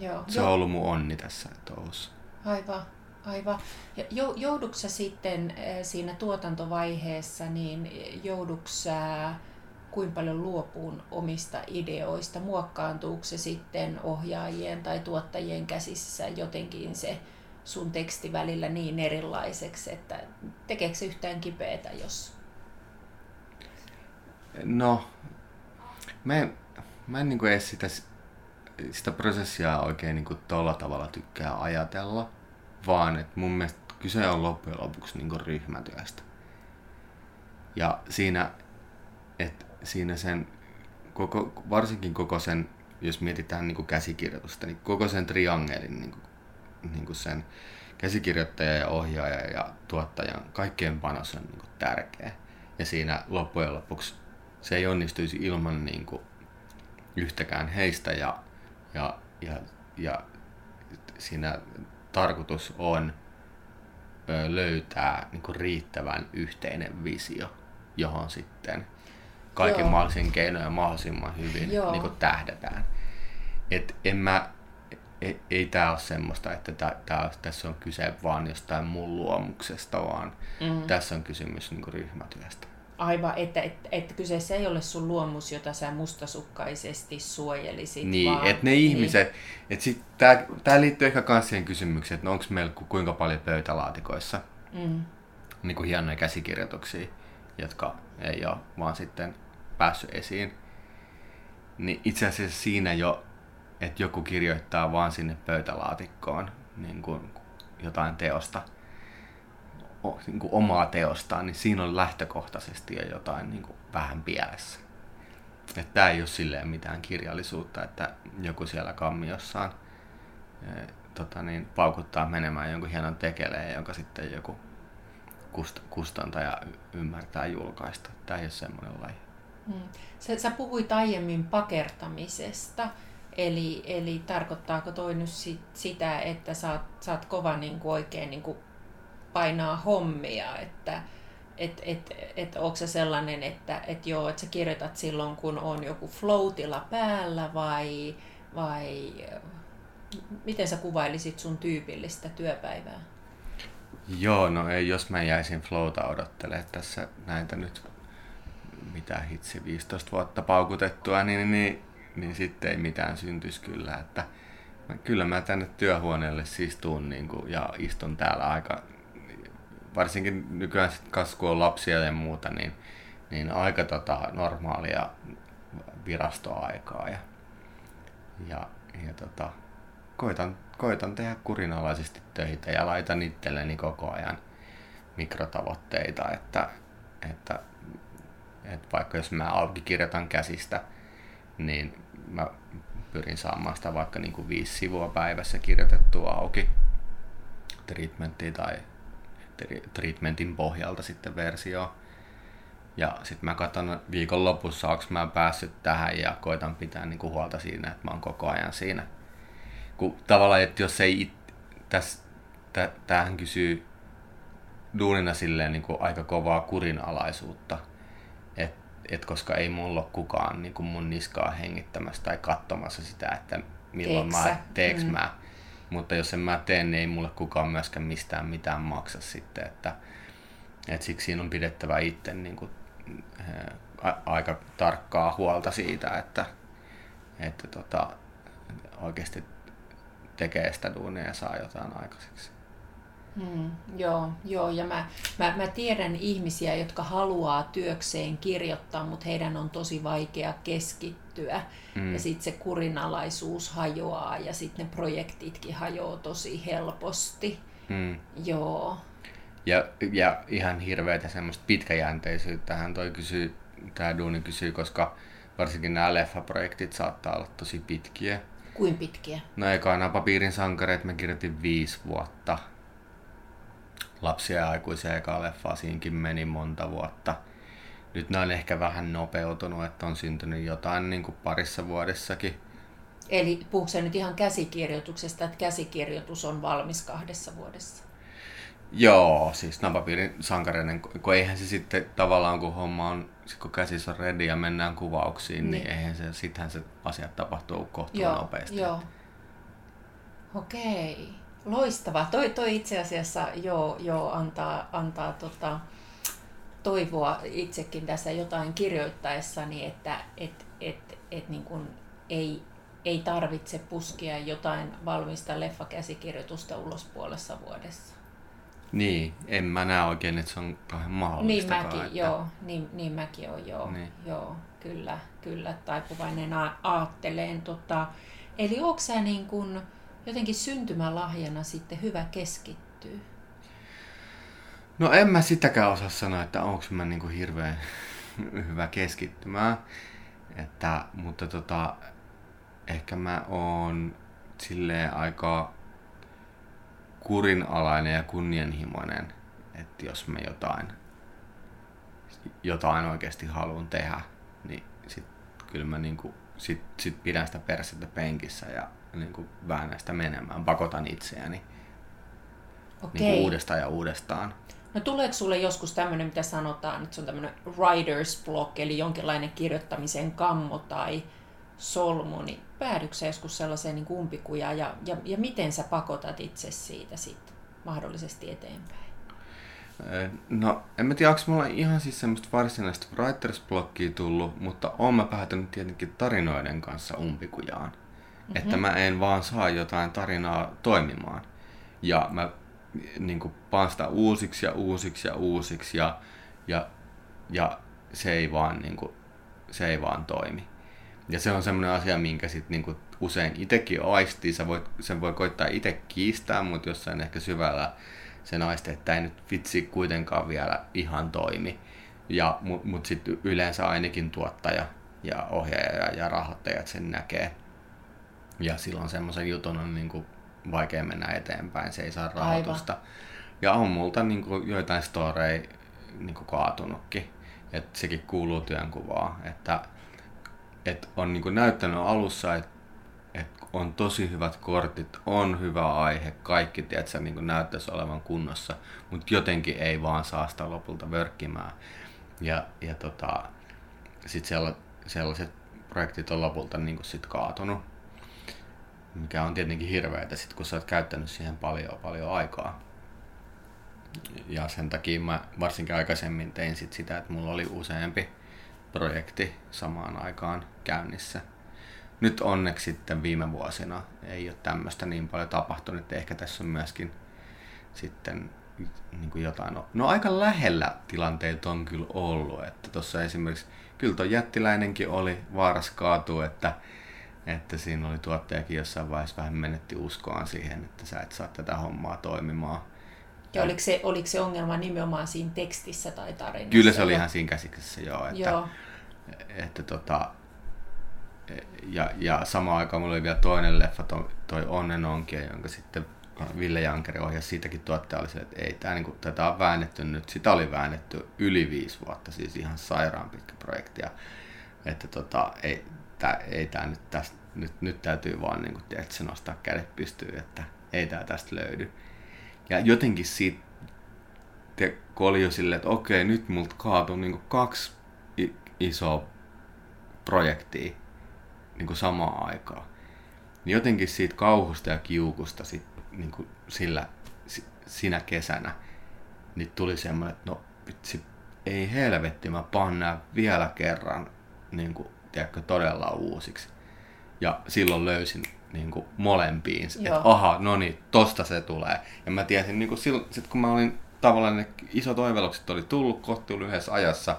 Joo. Se on ollut mun onni tässä touhussa. Aivan. Aivan. Jouduksa sitten eh, siinä tuotantovaiheessa, niin jouduksä kuinka paljon luopuun omista ideoista? Muokkaantuuko se sitten ohjaajien tai tuottajien käsissä jotenkin se sun teksti välillä niin erilaiseksi, että tekeekö se yhtään kipeätä, jos... No, mä en, mä en niin kuin edes sitä, sitä prosessia oikein niin kuin tolla tavalla tykkää ajatella, vaan että mun mielestä kyse on loppujen lopuksi niin ryhmätyöstä. Ja siinä, että siinä sen, koko, varsinkin koko sen, jos mietitään niin kuin käsikirjoitusta, niin koko sen triangelin, niin kuin, niin kuin sen käsikirjoittaja ja ohjaaja ja tuottajan, kaikkien panos on niin kuin tärkeä. Ja siinä loppujen lopuksi se ei onnistuisi ilman niin kuin yhtäkään heistä ja, ja, ja, ja siinä tarkoitus on löytää niin kuin riittävän yhteinen visio, johon sitten kaiken Joo. mahdollisin keinoin mahdollisimman hyvin niin kuin tähdätään. Et en mä, ei, ei tämä ole semmoista, että tää, tää, tässä on kyse vaan jostain mun luomuksesta, vaan mm. tässä on kysymys niin kuin ryhmätyöstä. Aivan, että, että, että kyseessä ei ole sun luomus, jota sä mustasukkaisesti suojelisit. Niin, vaan, että ne niin. ihmiset, että sit, tää, tää liittyy ehkä myös siihen kysymykseen, että no onko meillä kuinka paljon pöytälaatikoissa mm. niin kuin hienoja käsikirjoituksia, jotka ei ole vaan sitten päässyt esiin. Niin itse asiassa siinä jo, että joku kirjoittaa vaan sinne pöytälaatikkoon niin kuin jotain teosta, niin kuin omaa teostaan, niin siinä on lähtökohtaisesti jo jotain niin kuin vähän pielessä. Että tämä ei ole silleen mitään kirjallisuutta, että joku siellä kammiossaan e, tota niin, paukuttaa menemään jonkun hienon tekeleen, jonka sitten joku kust, kustantaja ymmärtää julkaista. Tämä ei ole semmoinen laji. Hmm. Sä, sä puhuit aiemmin pakertamisesta. Eli, eli tarkoittaako toi nyt sit, sitä, että sä oot, sä oot kova niin kuin oikein niin kuin painaa hommia, että et, et, et onko se sellainen, että et joo, että sä kirjoitat silloin, kun on joku floatilla päällä vai, vai miten sä kuvailisit sun tyypillistä työpäivää? Joo, no ei, jos mä jäisin flowta odottelemaan tässä näitä nyt mitä hitsi 15 vuotta paukutettua, niin, niin, niin sitten ei mitään syntyisi kyllä. Että kyllä mä tänne työhuoneelle siis tuun niin kuin, ja istun täällä aika varsinkin nykyään sit on lapsia ja muuta, niin, niin aika tota, normaalia virastoaikaa. Ja, ja, ja tota, koitan, koitan tehdä kurinalaisesti töitä ja laitan itselleni koko ajan mikrotavoitteita, että, että, että vaikka jos mä auki kirjoitan käsistä, niin mä pyrin saamaan sitä vaikka niin kuin viisi sivua päivässä kirjoitettua auki treatmenttia tai treatmentin pohjalta sitten versio. Ja sitten mä katson viikon lopussa, onko mä päässyt tähän ja koitan pitää niinku huolta siinä, että mä oon koko ajan siinä. Kun tavallaan, että jos ei it, täs, tä, tämähän kysyy duunina silleen niin kuin aika kovaa kurinalaisuutta. et koska ei mulla ole kukaan niin kuin mun niskaa hengittämässä tai katsomassa sitä, että milloin Teeksä? mä teeks Mm. mä. Mutta jos en mä tee, niin ei mulle kukaan myöskään mistään mitään maksa sitten, että et siksi siinä on pidettävä itse niin kuin, eh, a- aika tarkkaa huolta siitä, että, että tota, oikeasti tekee sitä duunia ja saa jotain aikaiseksi. Mm, joo, joo, ja mä, mä, mä tiedän ihmisiä, jotka haluaa työkseen kirjoittaa, mutta heidän on tosi vaikea keskittyä. Mm. Ja sitten se kurinalaisuus hajoaa ja sitten ne projektitkin hajoaa tosi helposti. Mm. Joo, Ja, ja ihan hirveätä semmoista pitkäjänteisyyttähän toi kysyy, tää duuni kysyy, koska varsinkin nämä leffaprojektit saattaa olla tosi pitkiä. kuin pitkiä? No ekana papiirin sankareet mä kirjoitin viisi vuotta. Lapsia ja aikuisia eka leffaa siinkin meni monta vuotta. Nyt ne on ehkä vähän nopeutunut, että on syntynyt jotain niin kuin parissa vuodessakin. Eli puhuuko se nyt ihan käsikirjoituksesta, että käsikirjoitus on valmis kahdessa vuodessa? Joo, siis napapiirin sankareiden, kun eihän se sitten tavallaan kun homma on, kun käsissä on ready ja mennään kuvauksiin, niin, Niin. eihän se, sittenhän se asiat tapahtuu kohtuun Joo, nopeasti. joo. Okei, loistavaa. Toi, toi itse asiassa joo, joo, antaa, antaa tota, toivoa itsekin tässä jotain kirjoittaessani, että et, et, et niin kun ei, ei tarvitse puskia jotain valmista leffakäsikirjoitusta ulos puolessa vuodessa. Niin, en mä näe oikein, että se on kauhean Niin mahdollista. mäkin, joo, niin, niin mäkin on, joo, Niin. joo, kyllä, kyllä, taipuvainen aatteleen. Tota, eli onko sä niin kun jotenkin syntymälahjana sitten hyvä keskittyä? No en mä sitäkään osaa sanoa, että onko mä niinku hirveän <laughs> hyvä keskittymään. Että, mutta tota, ehkä mä oon silleen aika kurinalainen ja kunnianhimoinen, että jos mä jotain, jotain oikeasti haluan tehdä, niin sit kyllä mä niinku, sit, sit pidän sitä persettä penkissä ja niinku väännän sitä menemään, pakotan itseäni Okei. niinku uudestaan ja uudestaan. No tuleeko sulle joskus tämmöinen, mitä sanotaan, että se on tämmöinen writer's block, eli jonkinlainen kirjoittamisen kammo tai solmu, niin päädytkö sä joskus sellaiseen niin umpikujaan ja, ja, ja miten sä pakotat itse siitä sitten mahdollisesti eteenpäin? Ö, No, en mä tiedä, onko mulla ihan siis semmoista varsinaista writers blockia tullut, mutta oon mä päätynyt tietenkin tarinoiden kanssa umpikujaan. Mm-hmm. Että mä en vaan saa jotain tarinaa toimimaan. Ja mä niin kuin, paan sitä uusiksi ja uusiksi ja uusiksi ja, ja, ja se ei vaan niin kuin, se ei vaan toimi. Ja se on semmoinen asia, minkä sit niinku usein itsekin aistii. Sä voit, sen voi koittaa itse kiistää, mutta jossain ehkä syvällä sen aistii, että ei nyt vitsi kuitenkaan vielä ihan toimi. Ja, Mutta mut sitten yleensä ainakin tuottaja ja ohjaaja ja, ja rahoittajat sen näkee. Ja silloin semmoisen jutun on niinku vaikea mennä eteenpäin, se ei saa rahoitusta. Ja on multa niinku joitain storeja niinku kaatunutkin. Et sekin kuuluu työnkuvaan, että et on niinku näyttänyt alussa, että et on tosi hyvät kortit, on hyvä aihe, kaikki tiedätkö, niin näyttäisi olevan kunnossa, mutta jotenkin ei vaan saa sitä lopulta vörkkimään. Ja, ja tota, sitten sella, sellaiset projektit on lopulta niin sit kaatunut, mikä on tietenkin hirveätä, sit, kun sä oot käyttänyt siihen paljon, paljon aikaa. Ja sen takia mä varsinkin aikaisemmin tein sit sitä, että mulla oli useampi projekti samaan aikaan käynnissä. Nyt onneksi sitten viime vuosina ei ole tämmöistä niin paljon tapahtunut, että ehkä tässä on myöskin sitten niin kuin jotain, no aika lähellä tilanteita on kyllä ollut, että tuossa esimerkiksi, kyllä tuo jättiläinenkin oli vaaras kaatua, että, että siinä oli tuottajakin jossain vaiheessa vähän menetti uskoaan siihen, että sä et saa tätä hommaa toimimaan. Ja oliko se, oliko se ongelma nimenomaan siinä tekstissä tai tarinassa? Kyllä se oli ihan siinä käsiksessä joo, että, Joo. että tota, ja, ja samaan aikaan mulla oli vielä toinen leffa, toi, toi Onnen onkia, jonka sitten Ville Jankeri ohjasi, siitäkin tuottaja oli se, että ei tää, niinku, tätä on väännetty nyt, sitä oli väännetty yli viisi vuotta, siis ihan sairaan pitkä projekti, ja, että tota, ei, tää, ei tää nyt tästä, nyt, nyt täytyy vaan niinku, tiedätkö, nostaa kädet pystyyn, että ei tää tästä löydy. Ja jotenkin siitä, kun oli jo silleen, että okei, nyt multa kaatui niinku kaksi iso projektia niin kuin samaan aikaan. Niin jotenkin siitä kauhusta ja kiukusta sit, niin kuin sillä, sinä kesänä niin tuli semmoinen, että no vitsi, ei helvetti, mä pannaan vielä kerran niin kuin, tiedätkö, todella uusiksi. Ja silloin löysin niin kuin, molempiin, että aha, no niin, tosta se tulee. Ja mä tiesin, niin kuin, silloin, sit kun mä olin tavallaan ne isot oivallukset oli tullut kohti lyhyessä ajassa,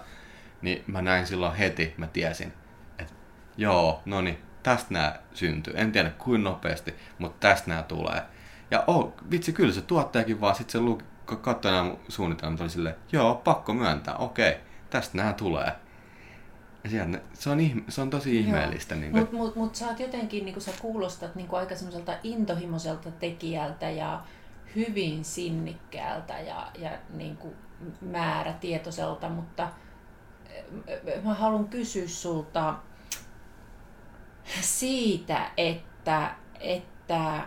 niin mä näin silloin heti, mä tiesin, että joo, no niin, tästä nämä syntyy. En tiedä kuinka nopeasti, mutta tästä nämä tulee. Ja oh, vitsi, kyllä se tuottajakin vaan sitten se luki, katsoi nämä suunnitelmat, oli silleen, joo, pakko myöntää, okei, tästä nämä tulee. Sieltä, se, on ihme, se on tosi ihmeellistä. Niin Mutta mut, mut sä oot jotenkin, niin sä kuulostat niin aika semmoiselta intohimoiselta tekijältä ja hyvin sinnikkäältä ja, ja niin kuin määrätietoiselta, mutta mä haluan kysyä sulta siitä, että, että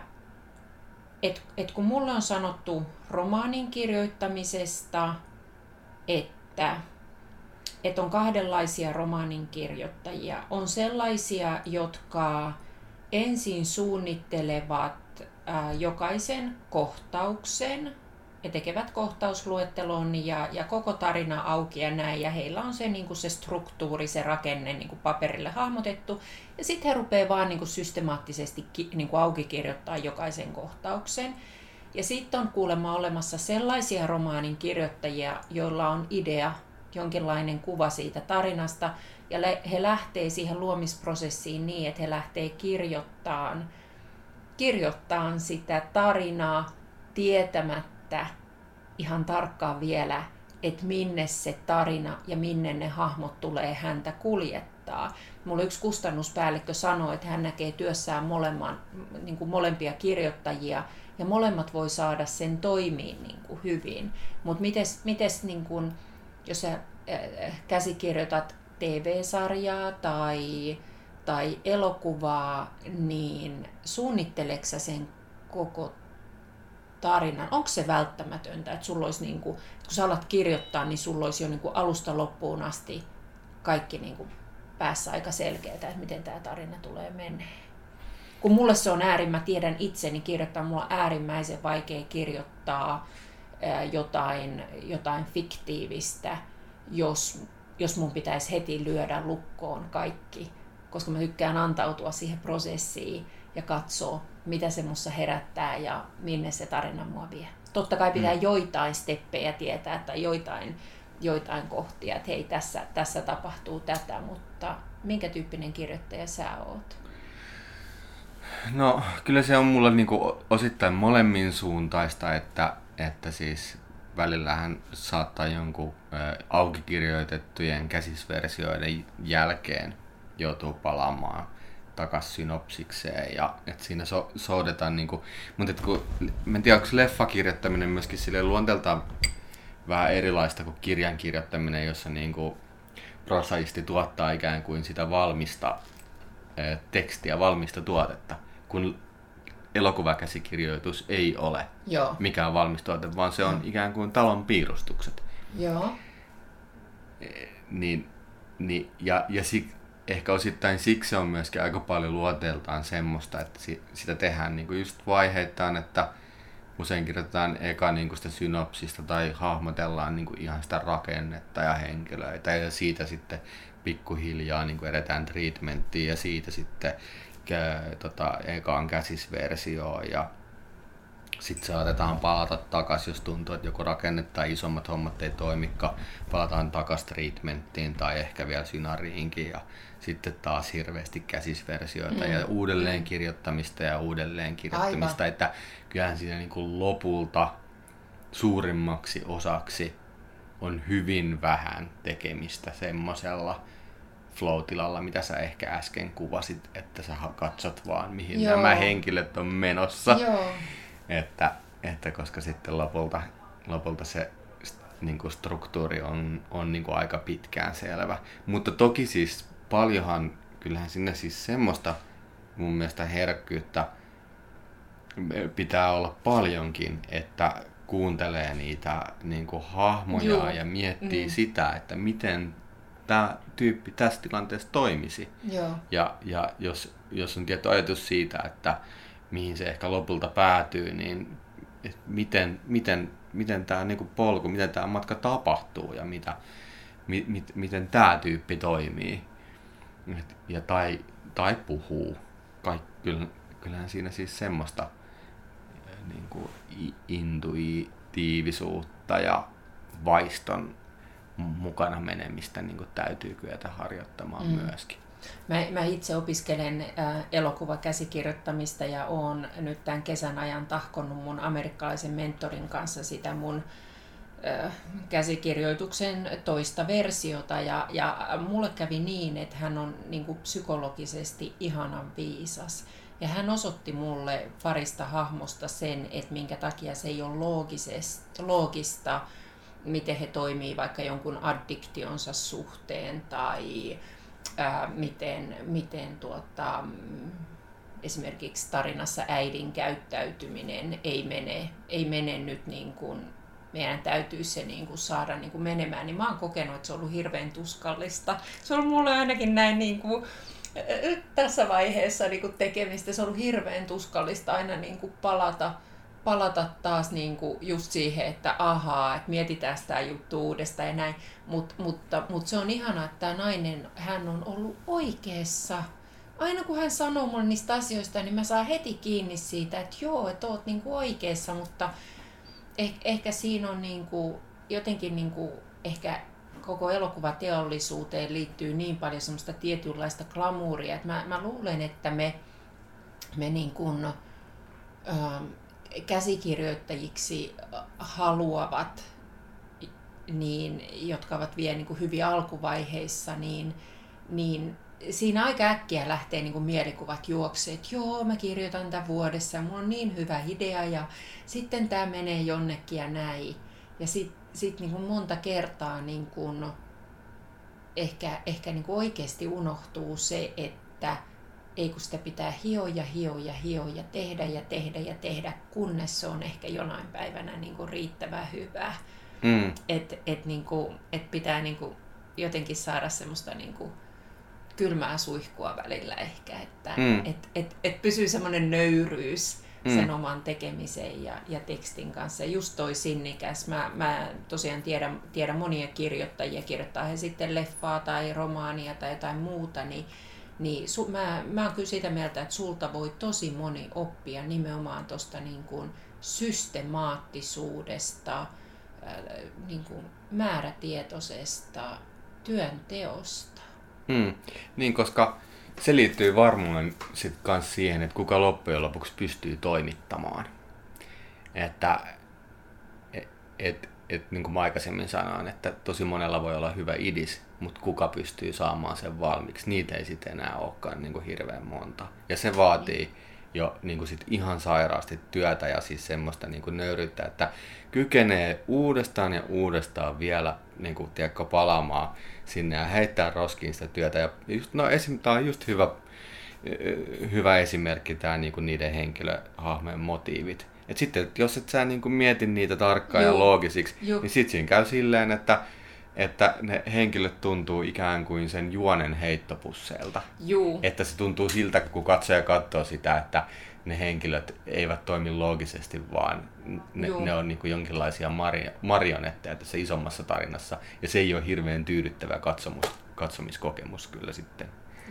et, et kun mulle on sanottu romaanin kirjoittamisesta, että et on kahdenlaisia romaanin kirjoittajia. On sellaisia, jotka ensin suunnittelevat jokaisen kohtauksen ja tekevät kohtausluettelon ja, ja koko tarina auki ja näin. Ja heillä on se, niin kuin se struktuuri, se rakenne niin kuin paperille hahmotettu. Ja sitten he rupeaa vaan niin kuin systemaattisesti niin kuin auki kirjoittaa jokaisen kohtauksen. Ja sitten on kuulemma olemassa sellaisia romaanin kirjoittajia, joilla on idea, jonkinlainen kuva siitä tarinasta, ja he lähtee siihen luomisprosessiin niin, että he lähtee kirjoittamaan, kirjoittamaan sitä tarinaa tietämättä ihan tarkkaan vielä, että minne se tarina ja minne ne hahmot tulee häntä kuljettaa. Mulla yksi kustannuspäällikkö sanoi, että hän näkee työssään molemman, niin kuin molempia kirjoittajia ja molemmat voi saada sen toimiin niin kuin hyvin. Mutta mites niin jos sä käsikirjoitat TV-sarjaa tai, tai elokuvaa, niin suunnitteleksä sen koko tarinan? Onko se välttämätöntä, että sulla olisi, niin kuin, kun sä alat kirjoittaa, niin sulla olisi jo niin kuin alusta loppuun asti kaikki niin kuin päässä aika selkeää, että miten tämä tarina tulee menee? Kun mulle se on äärin, tiedän itseni kirjoittaa, mulla on äärimmäisen vaikea kirjoittaa jotain, jotain fiktiivistä, jos, jos mun pitäisi heti lyödä lukkoon kaikki, koska mä tykkään antautua siihen prosessiin ja katsoa, mitä se mussa herättää ja minne se tarina mua vie. Totta kai pitää mm. joitain steppejä tietää tai joitain, joitain kohtia, että hei tässä, tässä tapahtuu tätä, mutta minkä tyyppinen kirjoittaja sä oot? No kyllä se on mulla niinku osittain molemmin suuntaista, että, että siis välillähän saattaa jonkun ä, aukikirjoitettujen käsisversioiden jälkeen joutuu palaamaan takas synopsikseen ja että siinä so, soudetaan niinku, mutta et kun, mä en tiedä onko leffakirjoittaminen myöskin sille luonteeltaan vähän erilaista kuin kirjan kirjoittaminen, jossa niinku prosaisti tuottaa ikään kuin sitä valmista ää, tekstiä, valmista tuotetta, kun elokuvakäsikirjoitus ei ole Joo. mikään valmis tuote, vaan se on mm. ikään kuin talon piirustukset. Joo. E, niin, niin, ja, ja sik, ehkä osittain siksi on myöskin aika paljon luoteeltaan semmoista, että sitä tehdään niin kuin just vaiheittain, että usein kirjoitetaan eka niin kuin sitä synopsista tai hahmotellaan niin kuin ihan sitä rakennetta ja henkilöitä ja siitä sitten pikkuhiljaa niin kuin edetään treatmenttiin ja siitä sitten tota, ekaan käsisversioon ja sitten saatetaan palata takaisin, jos tuntuu, että joku rakenne tai isommat hommat ei toimikaan. Palataan takaisin treatmenttiin tai ehkä vielä synariinkin ja sitten taas hirveästi käsisversioita mm. ja uudelleen kirjoittamista ja uudelleen kirjoittamista. Aivan. Että kyllähän siinä niin kuin lopulta suurimmaksi osaksi on hyvin vähän tekemistä semmoisella flow-tilalla, mitä sä ehkä äsken kuvasit, että sä katsot vaan, mihin Joo. nämä henkilöt on menossa. Joo. Että, että koska sitten lopulta, lopulta se niin kuin struktuuri on, on niin kuin aika pitkään selvä. Mutta toki siis paljonhan, kyllähän sinne siis semmoista mun mielestä herkkyyttä pitää olla paljonkin, että kuuntelee niitä niin kuin hahmoja Joo. ja miettii mm. sitä, että miten tämä tyyppi tässä tilanteessa toimisi. Joo. Ja, ja jos, jos on tietty ajatus siitä, että mihin se ehkä lopulta päätyy, niin miten, miten, miten tämä niinku polku, miten tämä matka tapahtuu ja mitä, mi, mit, miten tämä tyyppi toimii Et, ja tai, tai puhuu. Kaik, kyllä, kyllähän siinä siis semmoista niin kuin intuitiivisuutta ja vaiston mukana menemistä niin kuin täytyy kyetä harjoittamaan mm. myöskin. Mä, mä itse opiskelen äh, elokuvakäsikirjoittamista ja oon nyt tämän kesän ajan tahkonnut mun amerikkalaisen mentorin kanssa sitä mun äh, käsikirjoituksen toista versiota. Ja, ja mulle kävi niin, että hän on niin kuin psykologisesti ihanan viisas. Ja hän osoitti mulle parista hahmosta sen, että minkä takia se ei ole loogista, miten he toimii vaikka jonkun addiktionsa suhteen tai ää, miten, miten tuota, esimerkiksi tarinassa äidin käyttäytyminen ei mene, ei mene nyt niin kuin meidän täytyy se niin kuin saada niin kuin menemään, niin mä oon kokenut, että se on ollut hirveän tuskallista. Se on ollut mulle ainakin näin niin kuin, tässä vaiheessa niin kuin tekemistä. Se on ollut hirveän tuskallista aina niin kuin palata palata taas niin kuin just siihen, että ahaa, että mietitään sitä juttu uudestaan ja näin. Mut, mutta, mutta se on ihana, että tämä nainen, hän on ollut oikeassa. Aina kun hän sanoo mulle niistä asioista, niin mä saan heti kiinni siitä, että joo, että oot niin kuin oikeassa, mutta eh, ehkä siinä on niin kuin, jotenkin niin kuin, ehkä koko elokuvateollisuuteen liittyy niin paljon semmoista tietynlaista glamuuria, että mä, mä luulen, että me, me niin kuin, ähm, käsikirjoittajiksi haluavat, niin, jotka ovat vielä niin kuin hyvin alkuvaiheissa, niin, niin siinä aika äkkiä lähtee niin kuin mielikuvat juokseet, että joo, mä kirjoitan tämän vuodessa mulla on niin hyvä idea ja sitten tämä menee jonnekin ja näin. Ja sitten sit niin monta kertaa niin kuin ehkä, ehkä niin kuin oikeasti unohtuu se, että ei kun sitä pitää hioa ja hioa ja hioa ja tehdä ja tehdä ja tehdä, kunnes se on ehkä jonain päivänä niin kuin riittävän hyvää. Mm. Että et, niin kuin, et pitää niin kuin jotenkin saada semmoista niin kuin kylmää suihkua välillä ehkä, että mm. et, et, et pysyy semmoinen nöyryys mm. sen oman tekemisen ja, ja tekstin kanssa. Just toi sinnikäs, mä, mä tosiaan tiedän, tiedän monia kirjoittajia, kirjoittaa he sitten leffaa tai romaania tai jotain muuta, niin niin su, mä, mä oon kyllä sitä mieltä, että sulta voi tosi moni oppia nimenomaan tuosta niin systemaattisuudesta, ää, niin kuin määrätietoisesta työnteosta. Hmm. Niin, koska se liittyy varmaan sit kans siihen, että kuka loppujen lopuksi pystyy toimittamaan. Että et, et, et, niin kuin mä aikaisemmin sanoin, että tosi monella voi olla hyvä idis, mutta kuka pystyy saamaan sen valmiiksi, niitä ei sitten enää olekaan niin kuin hirveän monta. Ja se vaatii jo niin kuin sit ihan sairaasti työtä ja siis semmoista niin kuin nöyryyttä, että kykenee uudestaan ja uudestaan vielä niin kuin, tiedätkö, palaamaan sinne ja heittää roskiin sitä työtä. Ja just, no, esim, tämä on just hyvä, hyvä esimerkki tämä niin kuin niiden henkilöhahmojen motiivit. Et sitten, jos et sä niin kuin mieti niitä tarkkaan ja loogisiksi, Juh. niin sitten siinä käy silleen, että että ne henkilöt tuntuu ikään kuin sen juonen heittopusseilta. Juu. Että se tuntuu siltä, kun katsoja katsoo sitä, että ne henkilöt eivät toimi loogisesti, vaan ne, ne on niin jonkinlaisia mari, marionetteja tässä isommassa tarinassa. Ja se ei ole hirveän tyydyttävä katsomus, katsomiskokemus kyllä sitten.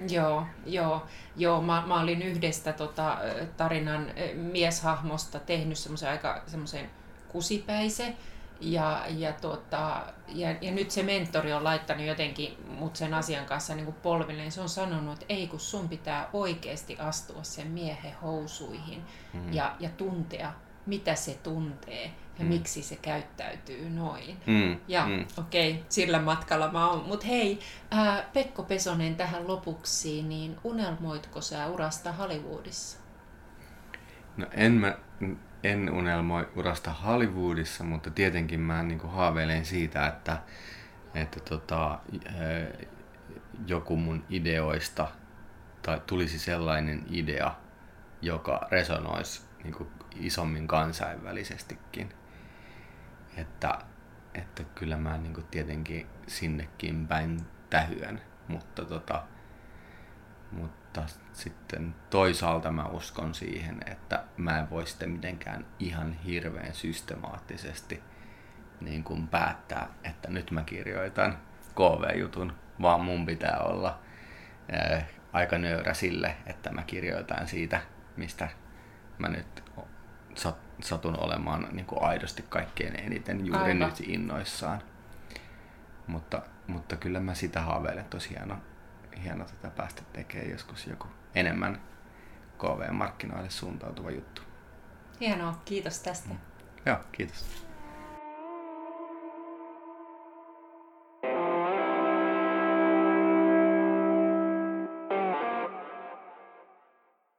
Joo, joo, joo. Mä, mä olin yhdestä tota, tarinan mieshahmosta tehnyt semmoisen aika semmoisen kusipäisen ja, ja, tota, ja, ja nyt se mentori on laittanut jotenkin mut sen asian kanssa niin polville, niin se on sanonut, että ei kun sun pitää oikeasti astua sen miehen housuihin mm. ja, ja tuntea, mitä se tuntee ja mm. miksi se käyttäytyy noin. Mm. Ja mm. okei, okay, sillä matkalla mä oon. Mutta hei, ää, Pekko Pesonen tähän lopuksi, niin unelmoitko sä urasta Hollywoodissa? No en mä en unelmoi urasta Hollywoodissa, mutta tietenkin mä niin kuin haaveilen siitä, että, että tota, eh, joku mun ideoista tai tulisi sellainen idea, joka resonoisi niin kuin isommin kansainvälisestikin. Että, että kyllä mä niin kuin tietenkin sinnekin päin tähyen, mutta, tota, mutta sitten toisaalta mä uskon siihen, että mä en voi sitten mitenkään ihan hirveän systemaattisesti niin kuin päättää, että nyt mä kirjoitan KV-jutun, vaan mun pitää olla ää, aika nöyrä sille, että mä kirjoitan siitä, mistä mä nyt satun olemaan niin kuin aidosti kaikkein eniten juuri Aivan. nyt innoissaan. Mutta, mutta kyllä mä sitä haaveilen tosi hieno, hieno tätä päästä tekemään joskus joku enemmän KV-markkinoille suuntautuva juttu. Hienoa, kiitos tästä. Joo, kiitos.